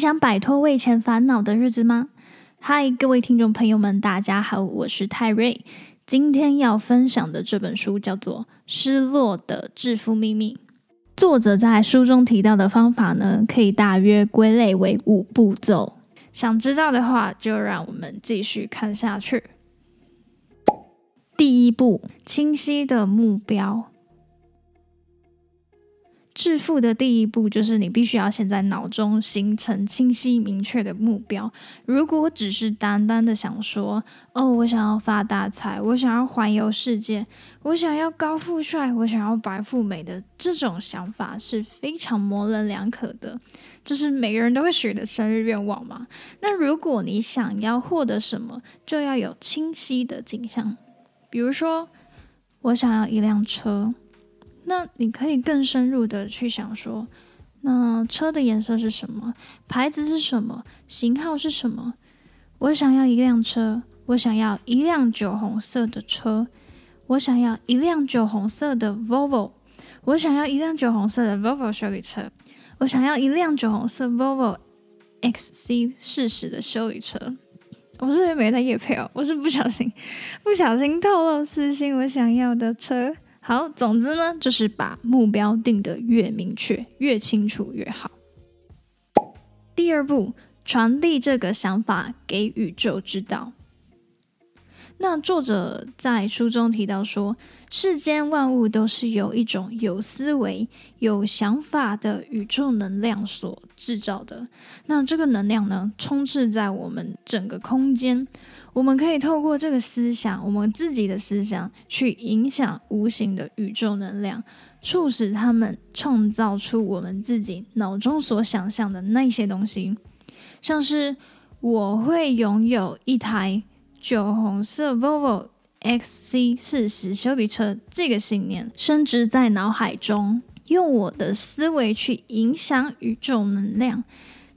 想摆脱为钱烦恼的日子吗？嗨，各位听众朋友们，大家好，我是泰瑞。今天要分享的这本书叫做《失落的致富秘密》。作者在书中提到的方法呢，可以大约归类为五步骤。想知道的话，就让我们继续看下去。第一步，清晰的目标。致富的第一步就是你必须要先在脑中形成清晰明确的目标。如果只是单单的想说“哦，我想要发大财，我想要环游世界，我想要高富帅，我想要白富美”的这种想法是非常模棱两可的，就是每个人都会许的生日愿望嘛。那如果你想要获得什么，就要有清晰的景象。比如说，我想要一辆车。那你可以更深入的去想说，那车的颜色是什么？牌子是什么？型号是什么？我想要一辆车，我想要一辆酒红色的车，我想要一辆酒红色的 Volvo，我想要一辆酒红色的 Volvo 修理车，我想要一辆酒红色 Volvo XC 四十的修理车。我这边没在夜配哦，我是不小心不小心透露私信，我想要的车。好，总之呢，就是把目标定得越明确、越清楚越好。第二步，传递这个想法给宇宙知道。那作者在书中提到说，世间万物都是由一种有思维、有想法的宇宙能量所制造的。那这个能量呢，充斥在我们整个空间。我们可以透过这个思想，我们自己的思想，去影响无形的宇宙能量，促使他们创造出我们自己脑中所想象的那些东西，像是我会拥有一台。酒红色 Volvo XC 四十修理车，这个信念升值在脑海中，用我的思维去影响宇宙能量，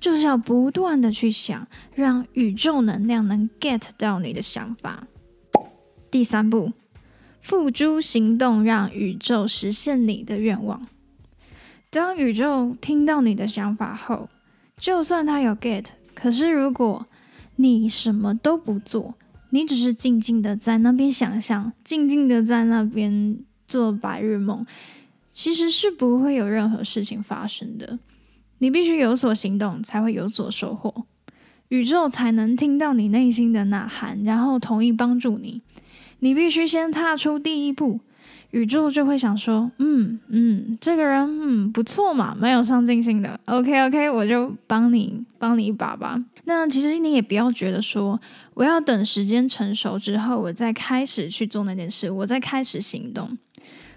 就是要不断的去想，让宇宙能量能 get 到你的想法。第三步，付诸行动，让宇宙实现你的愿望。当宇宙听到你的想法后，就算他有 get，可是如果你什么都不做，你只是静静的在那边想象，静静的在那边做白日梦，其实是不会有任何事情发生的。你必须有所行动，才会有所收获，宇宙才能听到你内心的呐喊，然后同意帮助你。你必须先踏出第一步。宇宙就会想说，嗯嗯，这个人嗯不错嘛，蛮有上进心的。OK OK，我就帮你帮你一把吧。那其实你也不要觉得说，我要等时间成熟之后，我再开始去做那件事，我再开始行动。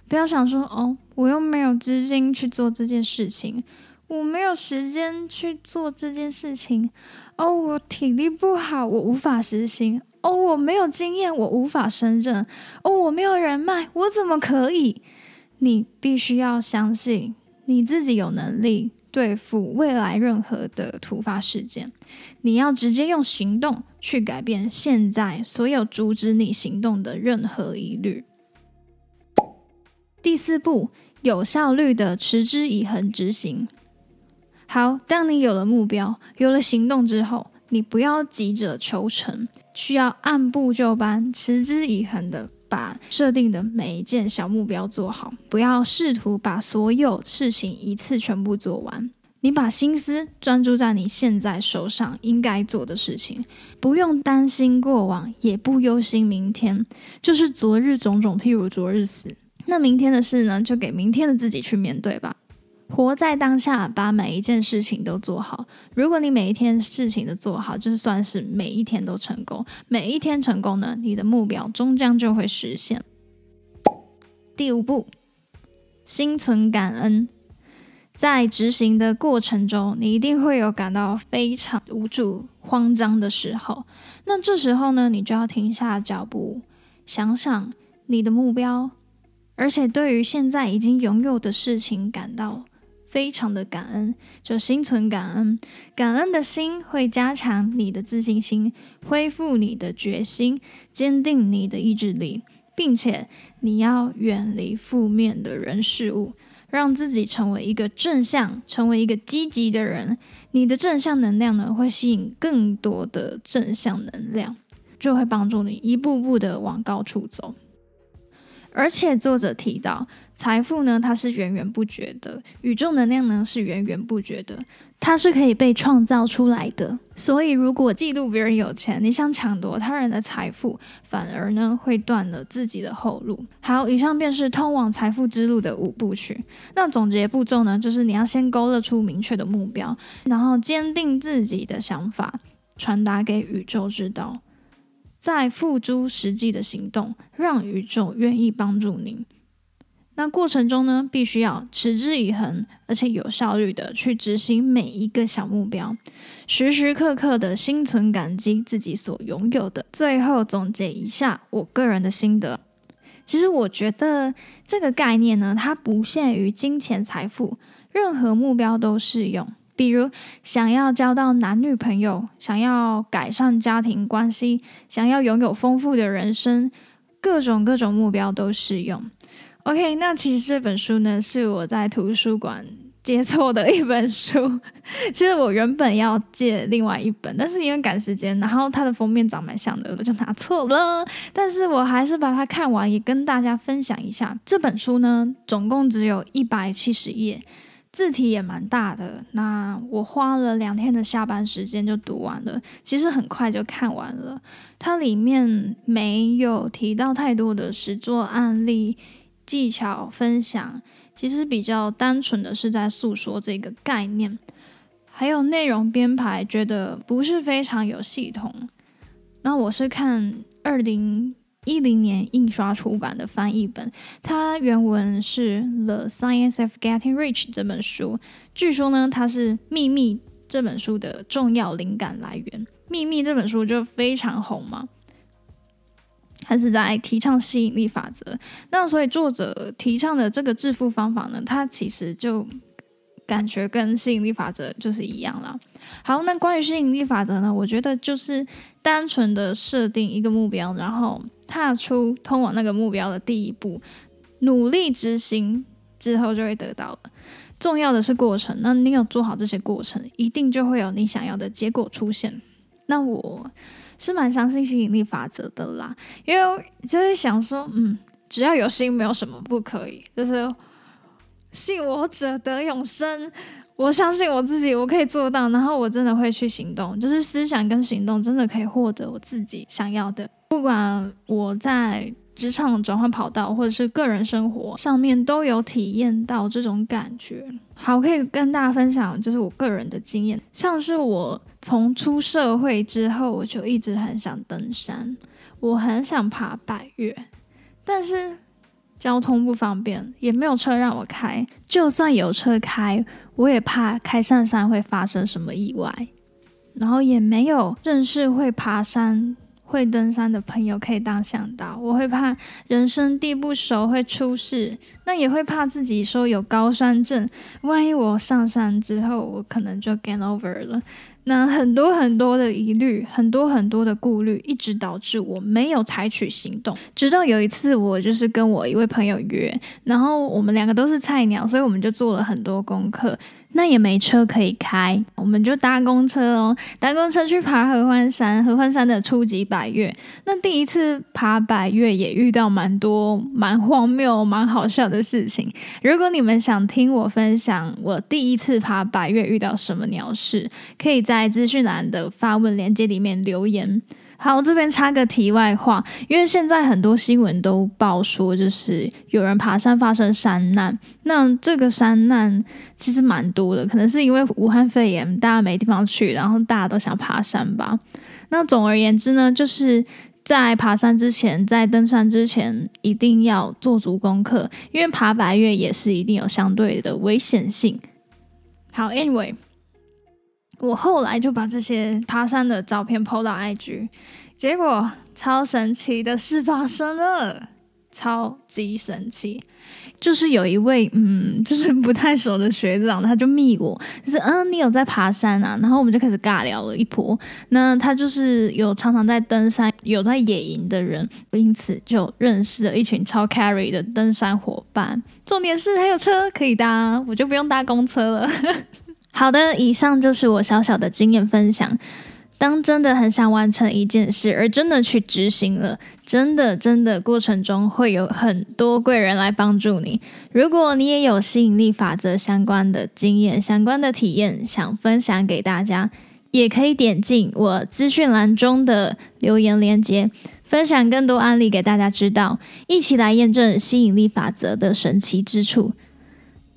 不要想说，哦，我又没有资金去做这件事情，我没有时间去做这件事情，哦，我体力不好，我无法实行。哦，我没有经验，我无法胜任。哦，我没有人脉，我怎么可以？你必须要相信你自己有能力对付未来任何的突发事件。你要直接用行动去改变现在所有阻止你行动的任何疑虑。第四步，有效率的持之以恒执行。好，当你有了目标，有了行动之后，你不要急着求成。需要按部就班、持之以恒的把设定的每一件小目标做好，不要试图把所有事情一次全部做完。你把心思专注在你现在手上应该做的事情，不用担心过往，也不忧心明天，就是昨日种种，譬如昨日死。那明天的事呢，就给明天的自己去面对吧。活在当下，把每一件事情都做好。如果你每一天事情都做好，就是算是每一天都成功。每一天成功呢，你的目标终将就会实现。第五步，心存感恩。在执行的过程中，你一定会有感到非常无助、慌张的时候。那这时候呢，你就要停下脚步，想想你的目标，而且对于现在已经拥有的事情感到。非常的感恩，就心存感恩，感恩的心会加强你的自信心，恢复你的决心，坚定你的意志力，并且你要远离负面的人事物。让自己成为一个正向、成为一个积极的人。你的正向能量呢，会吸引更多的正向能量，就会帮助你一步步的往高处走。而且作者提到，财富呢，它是源源不绝的；宇宙能量呢，是源源不绝的，它是可以被创造出来的。所以，如果嫉妒别人有钱，你想抢夺他人的财富，反而呢，会断了自己的后路。好，以上便是通往财富之路的五部曲。那总结步骤呢，就是你要先勾勒出明确的目标，然后坚定自己的想法，传达给宇宙知道。再付诸实际的行动，让宇宙愿意帮助您。那过程中呢，必须要持之以恒，而且有效率的去执行每一个小目标，时时刻刻的心存感激自己所拥有的。最后总结一下我个人的心得，其实我觉得这个概念呢，它不限于金钱财富，任何目标都适用。比如想要交到男女朋友，想要改善家庭关系，想要拥有丰富的人生，各种各种目标都适用。OK，那其实这本书呢是我在图书馆借错的一本书。其实我原本要借另外一本，但是因为赶时间，然后它的封面长蛮像的，我就拿错了。但是我还是把它看完，也跟大家分享一下。这本书呢，总共只有一百七十页。字体也蛮大的，那我花了两天的下班时间就读完了，其实很快就看完了。它里面没有提到太多的实作案例、技巧分享，其实比较单纯的是在诉说这个概念，还有内容编排，觉得不是非常有系统。那我是看二零。一零年印刷出版的翻译本，它原文是《The Science of Getting Rich》这本书。据说呢，它是《秘密》这本书的重要灵感来源。《秘密》这本书就非常红嘛，它是在提倡吸引力法则。那所以作者提倡的这个致富方法呢，它其实就感觉跟吸引力法则就是一样了。好，那关于吸引力法则呢，我觉得就是单纯的设定一个目标，然后。踏出通往那个目标的第一步，努力执行之后就会得到了。重要的是过程，那你有做好这些过程，一定就会有你想要的结果出现。那我是蛮相信吸引力法则的啦，因为就会想说，嗯，只要有心，没有什么不可以。就是信我者得永生，我相信我自己，我可以做到，然后我真的会去行动，就是思想跟行动真的可以获得我自己想要的。不管我在职场转换跑道，或者是个人生活上面，都有体验到这种感觉。好，可以跟大家分享，就是我个人的经验。像是我从出社会之后，我就一直很想登山，我很想爬百越，但是交通不方便，也没有车让我开。就算有车开，我也怕开上山会发生什么意外，然后也没有认识会爬山。会登山的朋友可以当向导，我会怕人生地不熟会出事，那也会怕自己说有高山症，万一我上山之后我可能就 get over 了，那很多很多的疑虑，很多很多的顾虑，一直导致我没有采取行动。直到有一次，我就是跟我一位朋友约，然后我们两个都是菜鸟，所以我们就做了很多功课。那也没车可以开，我们就搭公车哦，搭公车去爬合欢山。合欢山的初级百越，那第一次爬百越也遇到蛮多蛮荒谬、蛮好笑的事情。如果你们想听我分享我第一次爬百越遇到什么鸟事，可以在资讯栏的发问链接里面留言。好，这边插个题外话，因为现在很多新闻都报说，就是有人爬山发生山难。那这个山难其实蛮多的，可能是因为武汉肺炎，大家没地方去，然后大家都想爬山吧。那总而言之呢，就是在爬山之前，在登山之前，一定要做足功课，因为爬白月也是一定有相对的危险性。好，Anyway。我后来就把这些爬山的照片 PO 到 IG，结果超神奇的事发生了。超级神奇。就是有一位嗯，就是不太熟的学长，他就密我，就是嗯，你有在爬山啊？然后我们就开始尬聊了一波。那他就是有常常在登山、有在野营的人，因此就认识了一群超 carry 的登山伙伴。重点是还有车可以搭，我就不用搭公车了。好的，以上就是我小小的经验分享。当真的很想完成一件事，而真的去执行了，真的真的过程中会有很多贵人来帮助你。如果你也有吸引力法则相关的经验、相关的体验，想分享给大家，也可以点进我资讯栏中的留言链接，分享更多案例给大家知道，一起来验证吸引力法则的神奇之处。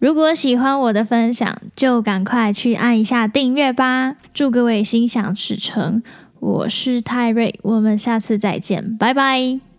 如果喜欢我的分享，就赶快去按一下订阅吧！祝各位心想事成，我是泰瑞，我们下次再见，拜拜。